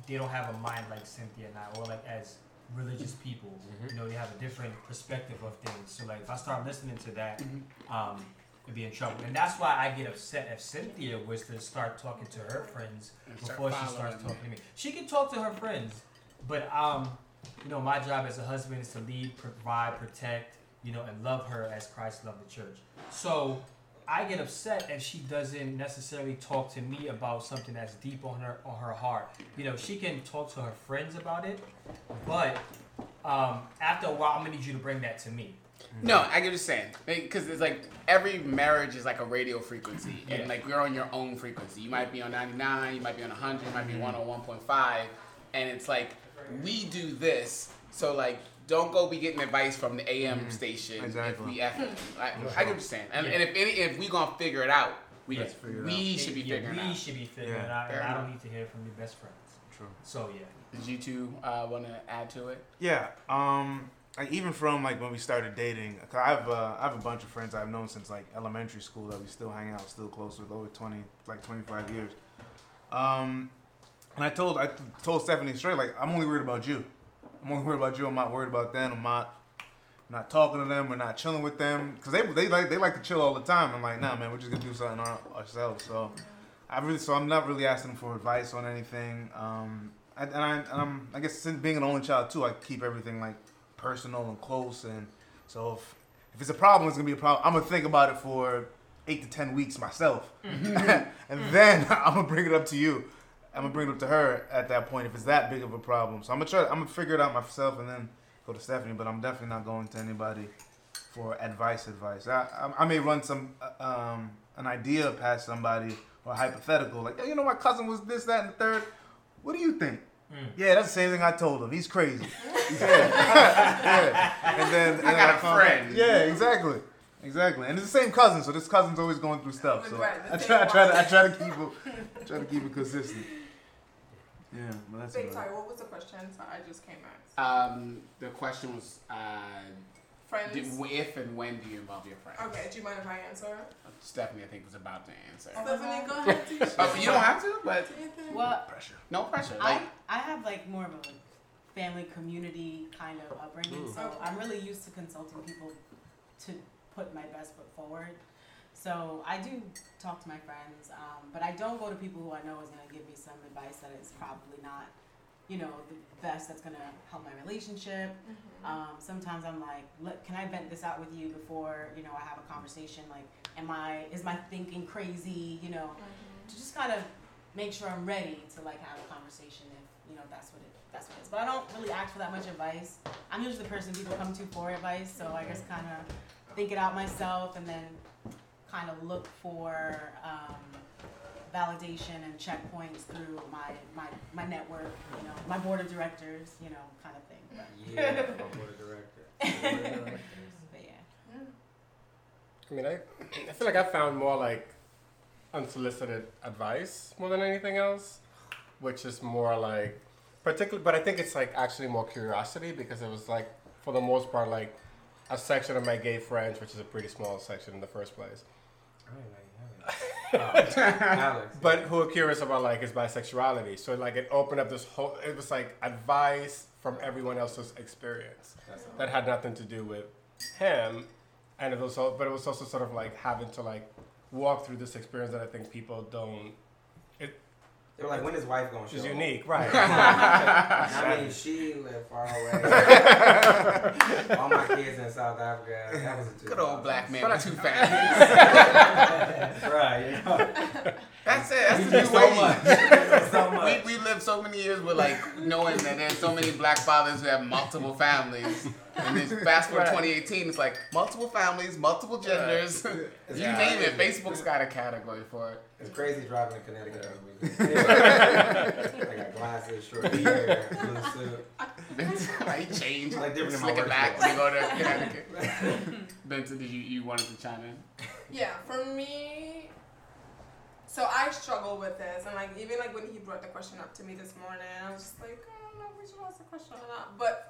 they don't have a mind like Cynthia and I, or like as religious people. You know, they have a different perspective of things. So, like, if I start listening to that, um, could be in trouble. And that's why I get upset if Cynthia was to start talking to her friends before she starts talking to me. She can talk to her friends, but um, you know, my job as a husband is to lead, provide, protect, you know, and love her as Christ loved the church. So I get upset if she doesn't necessarily talk to me about something that's deep on her on her heart. You know, she can talk to her friends about it, but um, after a while, I'm gonna need you to bring that to me. No, I get what you're saying. Because it's like every marriage is like a radio frequency. Yeah. And like you're on your own frequency. You might be on 99, you might be on 100, you might be on 101.5. And it's like, we do this. So like, don't go be getting advice from the AM station Exactly. if we F I, I get what you're saying. And, and if any, if we gonna figure it out, we, figure it we should be Yeah, figuring we it out. should be figuring Yeah. it out, and I don't need to hear from your best friends. True. So yeah. Did you two uh, want to add to it? Yeah. Um. Like even from like when we started dating, 'cause I have uh, I have a bunch of friends I've known since like elementary school that we still hang out, still close with over twenty, like twenty five years. Um, and I told I told Stephanie straight like I'm only worried about you. I'm only worried about you. I'm not worried about them. I'm not we're not talking to them, we're not chilling with them, because they they like they like to chill all the time. I'm like, nah, man, we're just gonna do something our, ourselves. So I really, so I'm not really asking for advice on anything. Um, I, and I, and I'm, I guess since being an only child too, I keep everything like personal and close, and so if if it's a problem, it's gonna be a problem. I'm gonna think about it for eight to ten weeks myself, and then I'm gonna bring it up to you. I'm gonna bring it up to her at that point if it's that big of a problem. So I'm gonna try. I'm gonna figure it out myself and then go to Stephanie. But I'm definitely not going to anybody for advice. Advice. I I, I may run some uh, um an idea past somebody or hypothetical like, you know, my cousin was this, that, and the third. What do you think? Mm. Yeah, that's the same thing I told him. He's crazy. yeah. yeah. And then and I then got a found out- friend. Yeah, exactly. Exactly, and it's the same cousin, so this cousin's always going through stuff. So Right, I try, I try to, I try to keep it, try to keep it consistent. Yeah, but that's Wait, about sorry, what was the question? Sorry, I just came back. Um, the question was, uh, Friends. do, if and when do you involve your friends? Okay, do you mind if I answer? Stephanie, I think, was about to answer. Stephanie, go ahead. teach Oh, you don't have to, but Anything? Well, Pressure. no pressure. I, Like, I have like more of a like, family community kind of upbringing, so Okay. I'm really used to consulting people to put my best foot forward. So I do talk to my friends, um, but I don't go to people who I know is going to give me some advice that is probably not, you know, the best that's going to help my relationship. Um, sometimes I'm like, look, can I vent this out with you before, you know, I have a conversation? Like, am I, is my thinking crazy? You know, to just kind of make sure I'm ready to like have a conversation if you know that's what it that's what it is. But I don't really ask for that much advice. I'm usually the person people come to for advice, so I just kind of think it out myself and then kind of look for um, validation and checkpoints through my, my my network, you know, my board of directors, you know, kind of thing. But, Yeah, my board of director. but yeah. I mean, I, I feel like I found more like unsolicited advice more than anything else, which is more like particular. But I think it's like actually more curiosity because it was like for the most part like a section of my gay friends, which is a pretty small section in the first place, I don't know, you have it. Alex. but who are curious about like his bisexuality. So like it opened up this whole. It was like advice from everyone else's experience that had nothing to do with him, and it was all, but it was also sort of like having to like walk through this experience that I think people don't. They were like, when is wife going to Which is show? unique, right? I mean, she lived far away. All my kids in South Africa. That was a good old black man But I- with two families. right. You know. That's it. That's We the new so way. much. We do so much. We, we lived so many years with like knowing that there's so many black fathers who have multiple families. And then fast forward Right. 2018, it's like multiple families, multiple genders. you Yeah. name it, Facebook's got a category for it. It's crazy driving to Connecticut every week. I got glasses, short hair, blue suit. I changed. Like different in my Slick it work back when you go to Connecticut. Benson, did you, you wanted to chime in? Yeah, for me, so I struggle with this, and like even like when he brought the question up to me this morning, I was just like, oh, I don't know if we should ask the question or not. But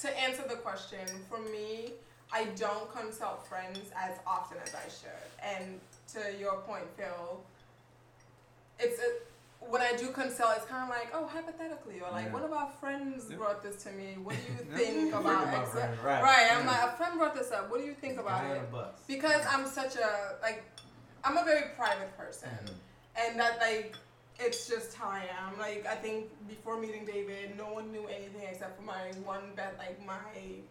to answer the question, for me, I don't consult friends as often as I should. And to your point, Phil, it's a, when I do consult, it's kind of like, oh, hypothetically, or like, Yeah. what about friends Yeah. brought this to me? What do you think about about X? right. Right, I'm Yeah. like, a friend brought this up. What do you think about it? because I'm such a like I'm a very private person and that like it's just how I am. Like I think before meeting David, no one knew anything except for my one best, like my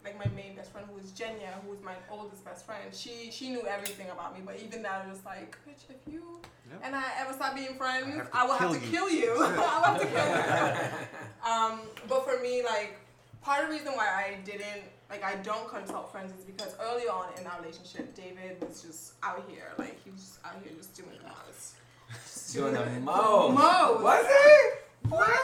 like my main best friend who was Jenya, who was my oldest best friend. She she knew everything about me, but even that was like, bitch, if you Yep. and I ever start being friends, I I, will have to kill you. I will have to kill you. Um, but for me, like, part of the reason why I didn't, like, I don't consult friends is because early on in our relationship, David was just out here. Like, he was out here just doing cars. Doing the most. Most. Was it? What? I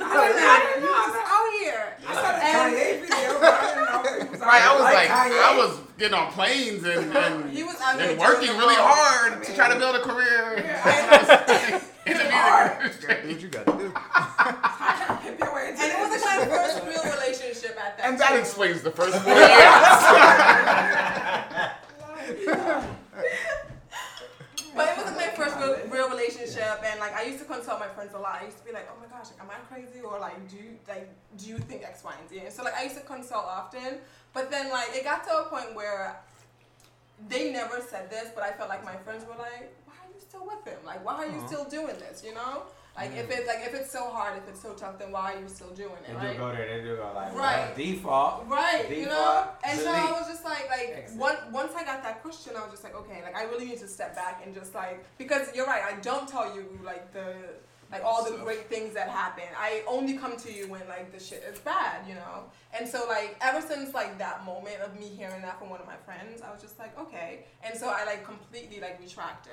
I didn't know. I didn't know. I was out here. Oh, I saw the Kanye video, but I didn't know was Right, I was like, Kanye. I was getting on planes and, and, He was out and working doing really the most. hard to try to build a career. in the music Gotta industry. do what you gotta do. Pimp your way into And it was this. like my first real relationship at that And that explains the first four years. But it wasn't my first real, real relationship, and like I used to consult my friends a lot. I used to be like, "Oh my gosh, like, am I crazy or like do you like do you think X, Y, and Z? And so like I used to consult often, but then like it got to a point where they never said this, but I felt like my friends were like, why are you still with him? Like, why are you Aw. still doing this? You know? Like if it's like if it's so hard, if it's so tough, then why are you still doing it? They it? do go there. They do go like uh, Right. well, default. Right, you know, Default, and so I was just like, like one, once I got that question, I was just like, okay, like I really need to step back and just like because you're right, I don't tell you like the like all the great things that happen. I only come to you when like the shit is bad, you know. And so like ever since like that moment of me hearing that from one of my friends, I was just like, okay. And so I like completely like retracted.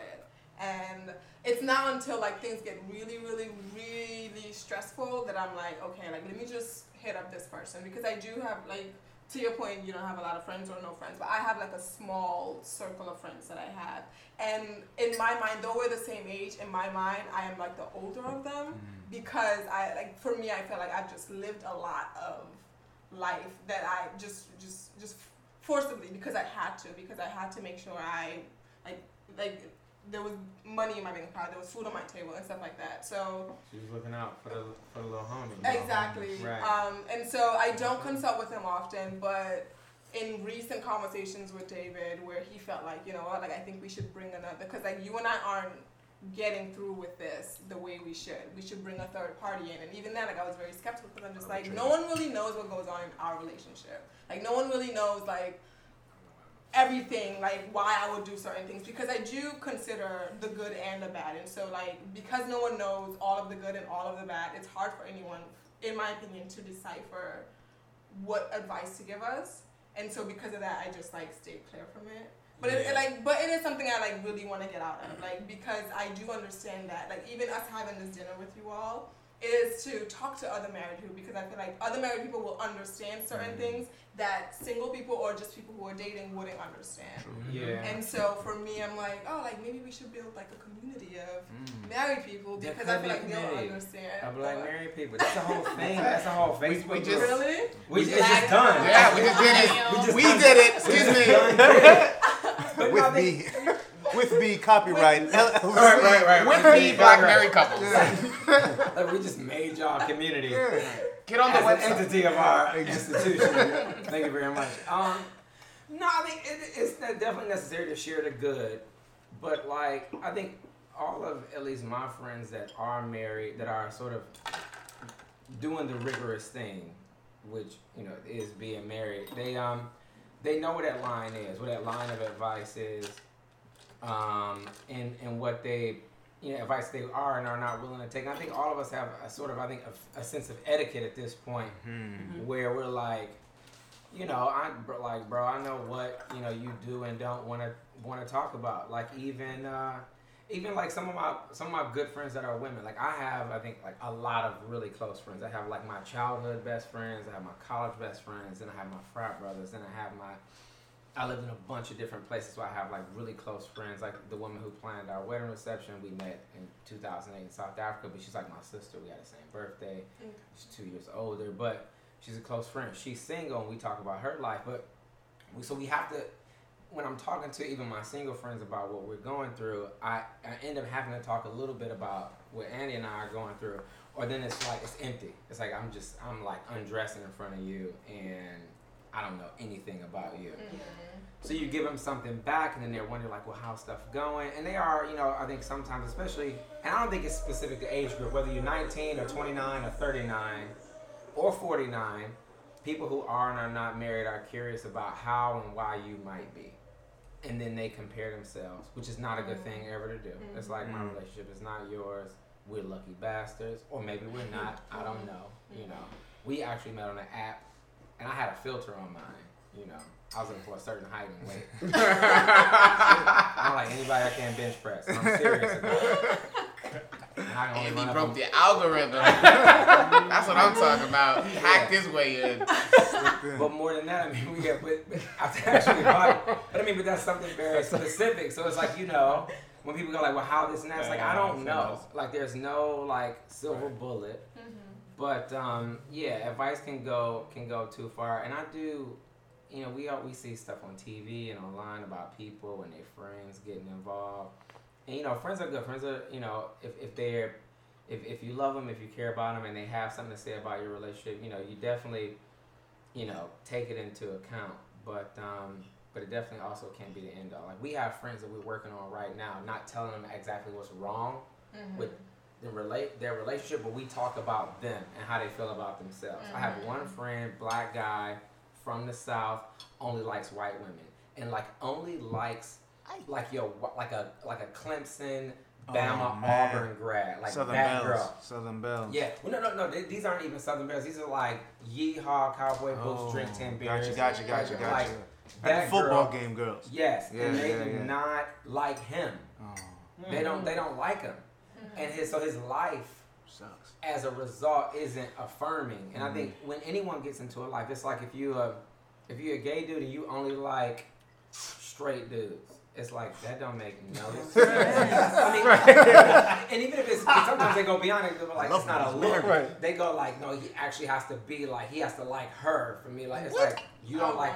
And it's not until like things get really, really, really stressful that I'm like, okay, like let me just hit up this person. Because I do have like to your point, you don't have a lot of friends or no friends, but I have like a small circle of friends that I have. And in my mind, though we're the same age, in my mind, I am like the older of them. Mm-hmm. Because I like for me, I feel like I've just lived a lot of life that I just just just forcibly because I had to because I had to make sure I like like there was money in my bank account, there was food on my table and stuff like that. So She was looking out for the for the little homie. Exactly. Right. Um, and so I don't consult with him often, but in recent conversations with David, where he felt like, you know what, like I think we should bring another, because like you and I aren't getting through with this the way we should. We should bring a third party in, and even then, like I was very skeptical because I'm just like, no one really knows what goes on in our relationship. Like no one really knows like everything like why I would do certain things because I do consider the good and the bad and so like because no one knows all of the good and all of the bad it's hard for anyone in my opinion to decipher what advice to give us and so because of that I just like stay clear from it. But it, it, like but it is something I like really want to get out of like because I do understand that like even us having this dinner with you all is to talk to other married people because I feel like other married people will understand certain things that single people or just people who are dating wouldn't understand. Yeah. And so for me, I'm like, oh, like maybe we should build like a community of Mm. married people because I feel be like they'll community understand. Of black But- married people. That's a whole thing. That's a whole Facebook we group. just- Really? We, it's Black- just done. Yeah, we just did it. We just We did it. Excuse me. done did it. But no, with they- me, with me, copyright. LLC. Right, right, right. With right. me, black married couples. Like, we just made y'all community. Get on the website. entity of our institution. Thank you very much. Um, no, I think it, it's definitely necessary to share the good, but like I think all of at least my friends that are married, that are sort of doing the rigorous thing, which you know is being married, they um they know where that line is, where that line of advice is, um, and and what they you know, advice they are and are not willing to take. And I think all of us have a sort of, I think, a, a sense of etiquette at this point, where we're like, you know, I bro, like, bro, I know what you know you do and don't want to want to talk about. Like even, uh, even like some of my some of my good friends that are women. Like I have, I think, like a lot of really close friends. I have like my childhood best friends. I have my college best friends. Then I have my frat brothers. Then I have my I lived in a bunch of different places, so I have like really close friends. Like the woman who planned our wedding reception, we met in 2008 in South Africa, but she's like my sister. We had the same birthday. Mm. She's two years older, but she's a close friend. She's single, and we talk about her life. But we, so we have to. When I'm talking to even my single friends about what we're going through, I, I end up having to talk a little bit about what Andy and I are going through, or then it's like it's empty. It's like I'm just I'm like undressing in front of you, and I don't know anything about you. Mm-hmm. So you give them something back, and then they're wondering like, well, how's stuff going? And they are, you know, I think sometimes, especially, and I don't think it's specific to age group, whether you're 19 or 29 or 39 or 49. People who are and are not married are curious about how and why you might be, and then they compare themselves, which is not a good thing ever to do. Mm-hmm. It's like my Mm. relationship is not yours. We're lucky bastards, or maybe we're not. I don't know. You know, we actually met on an app, and I had a filter on mine. You know, I was looking for a certain height and weight. I'm like anybody I can bench press. I'm serious about it. And I can only And he broke on- the algorithm. That's what I'm talking about. He hacked his way in. But more than that, I mean, we get but, but I've actually bought it. But I mean, but that's something very specific. So it's like you know, when people go like, "Well, how this and that?" It's like I don't know. Like there's no like silver bullet. But um, yeah, advice can go can go too far, and I do. You know, we all, we see stuff on TV and online about people and their friends getting involved. And you know, friends are good. Friends are you know, if, if they're if, if you love them, if you care about them, and they have something to say about your relationship, you know, you definitely, you know, take it into account. But um, but it definitely also can't be the end all. Like we have friends that we're working on right now, not telling them exactly what's wrong Mhm. with the relate their relationship, but we talk about them and how they feel about themselves. I have Mhm. one friend, black guy from the south, only likes white women, and like only likes like your like a like a Clemson, Bama, Oh. Auburn grad, like Southern that Belles. girl. Southern Belles. Yeah, well, no, no, no. they- These aren't even Southern Belles. These are like Yeehaw, Cowboy Boots, drink ten beers. Oh, Gotcha, gotcha, gotcha, Like, gotcha. that football girl- game girls. Yes, Yeah, and they yeah, do yeah. not like him. Oh, They don't. They don't like him, and his so his life sucks. as a result isn't affirming. And I Mm-hmm. think when anyone gets into a life, it's like if you uh, if you're a gay dude and you only like straight dudes. It's like that don't make no sense. I mean, and even if it's sometimes they go beyond it, they're like it's not a those. look. Right. They go like, no, he actually has to be like he has to like her for me. Like it's like you don't like.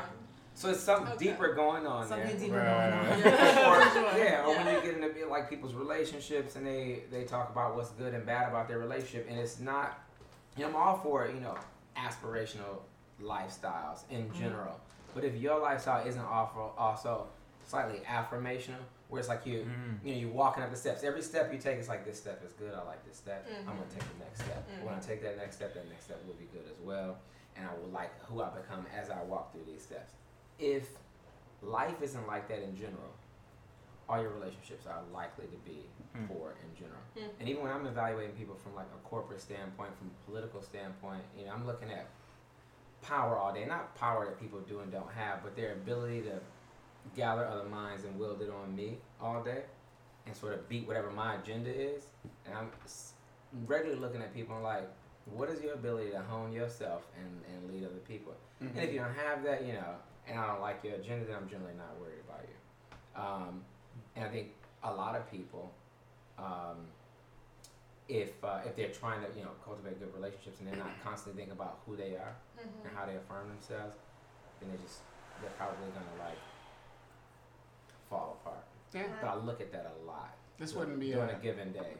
So it's something Okay. deeper going on Something there. deeper Right. going on. or, yeah, or when you get into be- like people's relationships and they they talk about what's good and bad about their relationship, and it's not. You know, I'm all for you know aspirational lifestyles in general, but if your lifestyle isn't also also slightly affirmational, where it's like you Mm. you know you're walking up the steps. Every step you take is like this step is good. I like this step. I'm gonna Mhm. take the next step. When I take that next step, that next step will be good as well, and I will like who I become as I walk through these steps. If life isn't like that in general, all your relationships are likely to be Mm. poor in general. Mm. And even when I'm evaluating people from like a corporate standpoint, from a political standpoint, you know, I'm looking at power all day. Not power that people do and don't have, but their ability to gather other minds and wield it on me all day and sort of beat whatever my agenda is. And I'm regularly looking at people and like, what is your ability to hone yourself and, and lead other people? And if you don't have that, you know, and I don't like your agenda, then I'm generally not worried about you. Um, and I think a lot of people, um, if uh, if they're trying to you know cultivate good relationships and they're not constantly thinking about who they are and how they affirm themselves, then they just they're probably gonna like fall apart. Yeah. But I look at that a lot. This wouldn't be during a a given day.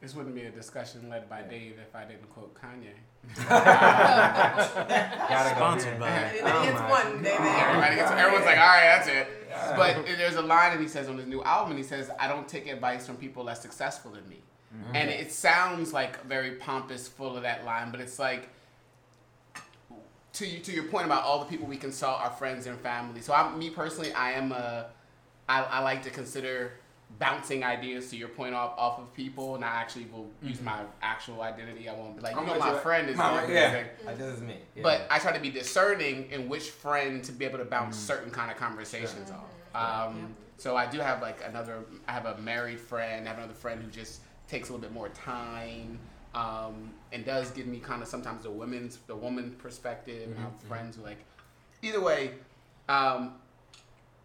This wouldn't be a discussion led by Dave if I didn't quote Kanye. Gotta go Sponsored there. by- Everybody gets oh my one, baby. Everybody gets, everyone's like, all right, that's it. But there's a line that he says on his new album, and he says, I don't take advice from people less successful than me. Mm-hmm. And it sounds like very pompous, full of that line, but it's like, to you, to your point about all the people we consult, our friends and family. So I'm, me personally, I am a, I, I like to consider bouncing ideas to your point off off of people, and I actually will use my actual identity. I won't be like, you I'm know, my you. friend is My- doing yeah. this. Like this is me. Yeah. But I try to be discerning in which friend to be able to bounce certain kind of conversations off. Um, So I do have like another. I have a married friend. I have another friend who just takes a little bit more time um, and does give me kind of sometimes the women's the woman perspective. And I have friends who like either way. Um,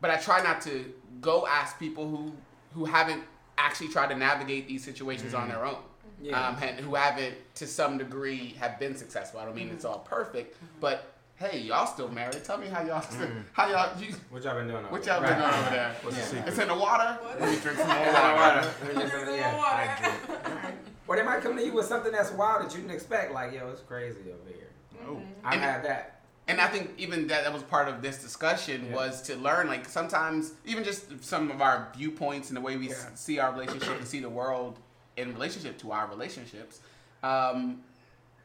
but I try not to go ask people who who haven't actually tried to navigate these situations on their own Yeah. um, and who haven't to some degree have been successful. I don't mean it's all perfect, but hey, y'all still married? Tell me how y'all mm. still, how y'all you, what y'all been doing? over what there? y'all been Right. doing over there? What's the secret? It's in the water. What? Let me drink some more water. water. Let me Drink some yeah. water. Or they might come to you with something that's wild that you didn't expect. Like, yo, it's crazy over here. Oh. I've And- had that. And I think even that, that was part of this discussion Yeah. was to learn like sometimes even just some of our viewpoints and the way we Yeah. see our relationship and see the world in relationship to our relationships. Um,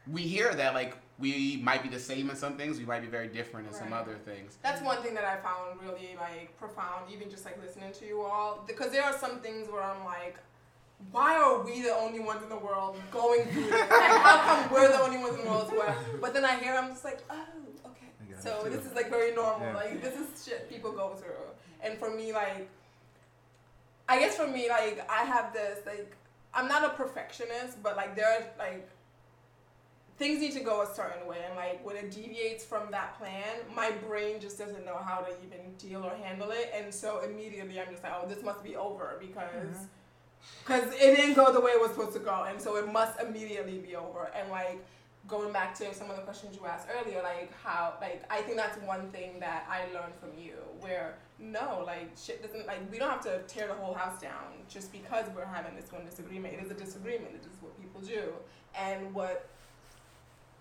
we hear that like we might be the same in some things, we might be very different in some other things. That's one thing that I found really like profound, even just like listening to you all, because there are some things where I'm like, why are we the only ones in the world going through this? Like, how come we're the only ones in the world who? But then I hear, I'm just like, oh, So this is like very normal. Yeah. Like this is shit people go through. And for me, like, I guess for me, like, I have this like, I'm not a perfectionist, but like there are like things need to go a certain way and like when it deviates from that plan my brain just doesn't know how to even deal or handle it and so immediately i'm just like oh this must be over because mm-hmm. because it didn't go the way it was supposed to go and so it must immediately be over and like going back to some of the questions you asked earlier like how like i think that's one thing that i learned from you where no, like shit doesn't like we don't have to tear the whole house down just because we're having this one disagreement. It is a disagreement. It is what people do, and what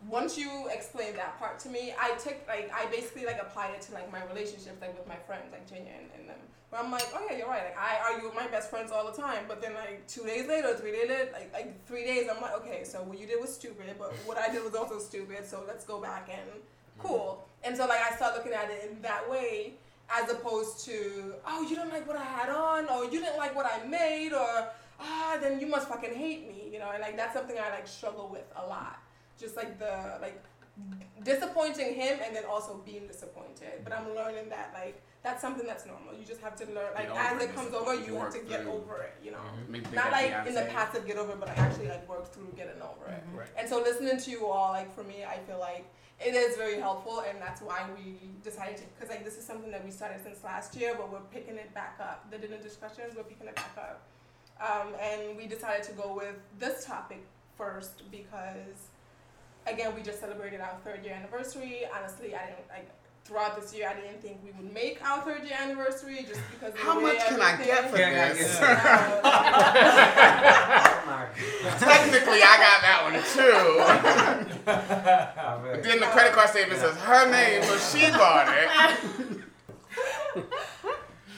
once you explained that part to me, I took like I basically like applied it to like my relationships like with my friends like Jenya and, and them. Where I'm like, oh yeah, you're right. Like I argue with my best friends all the time, but then like two days later, three days later, like like three days, I'm like, okay, so what you did was stupid, but what I did was also stupid. So let's go back and cool. And so like I start looking at it in that way as opposed to oh you don't like what I had on or you didn't like what I made or ah then you must fucking hate me you know and like that's something I like struggle with a lot just like the like disappointing him and then also being disappointed but I'm learning that like that's something that's normal you just have to learn like as it comes over you have to get through. over it you know Maybe not like in the passive get over but like actually like work through getting over it Right. and so listening to you all, like for me, I feel like it is very helpful, and that's why we decided to, because like this is something that we started since last year, but we're picking it back up. The dinner discussions, we're picking it back up, um, and we decided to go with this topic first because, again, we just celebrated our third year anniversary. Honestly, I didn't like. Throughout this year, I didn't think we would make our third year anniversary just because. How much can I get for everything- this? Oh my Technically, I got that one too. But then the credit card statement says her name, so she bought it.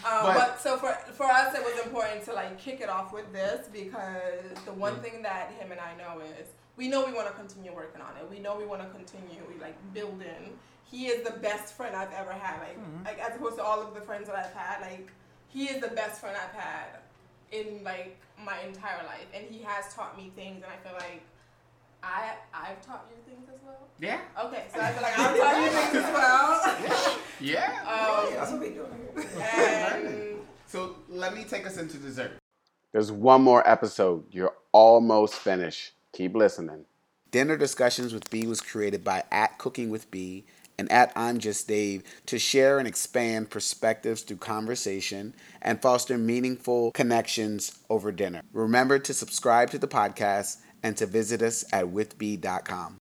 Um, But- but, so for for us, it was important to like kick it off with this because the one thing that him and I know is we know we want to continue working on it. We know we want to continue like building. He is the best friend I've ever had. Like, like as opposed to all of the friends that I've had, like he is the best friend I've had in like my entire life, and he has taught me things, and I feel like. I I've taught you things as well. Yeah. Okay, so I feel like I've taught you things as well. Yeah. Um, That's what we doing and So let me take us into dessert. There's one more episode. You're almost finished. Keep listening. Dinner Discussions with B was created by at Cooking with B and at I'm Just Dave to share and expand perspectives through conversation and foster meaningful connections over dinner. Remember to subscribe to the podcast and to visit us at withb.com.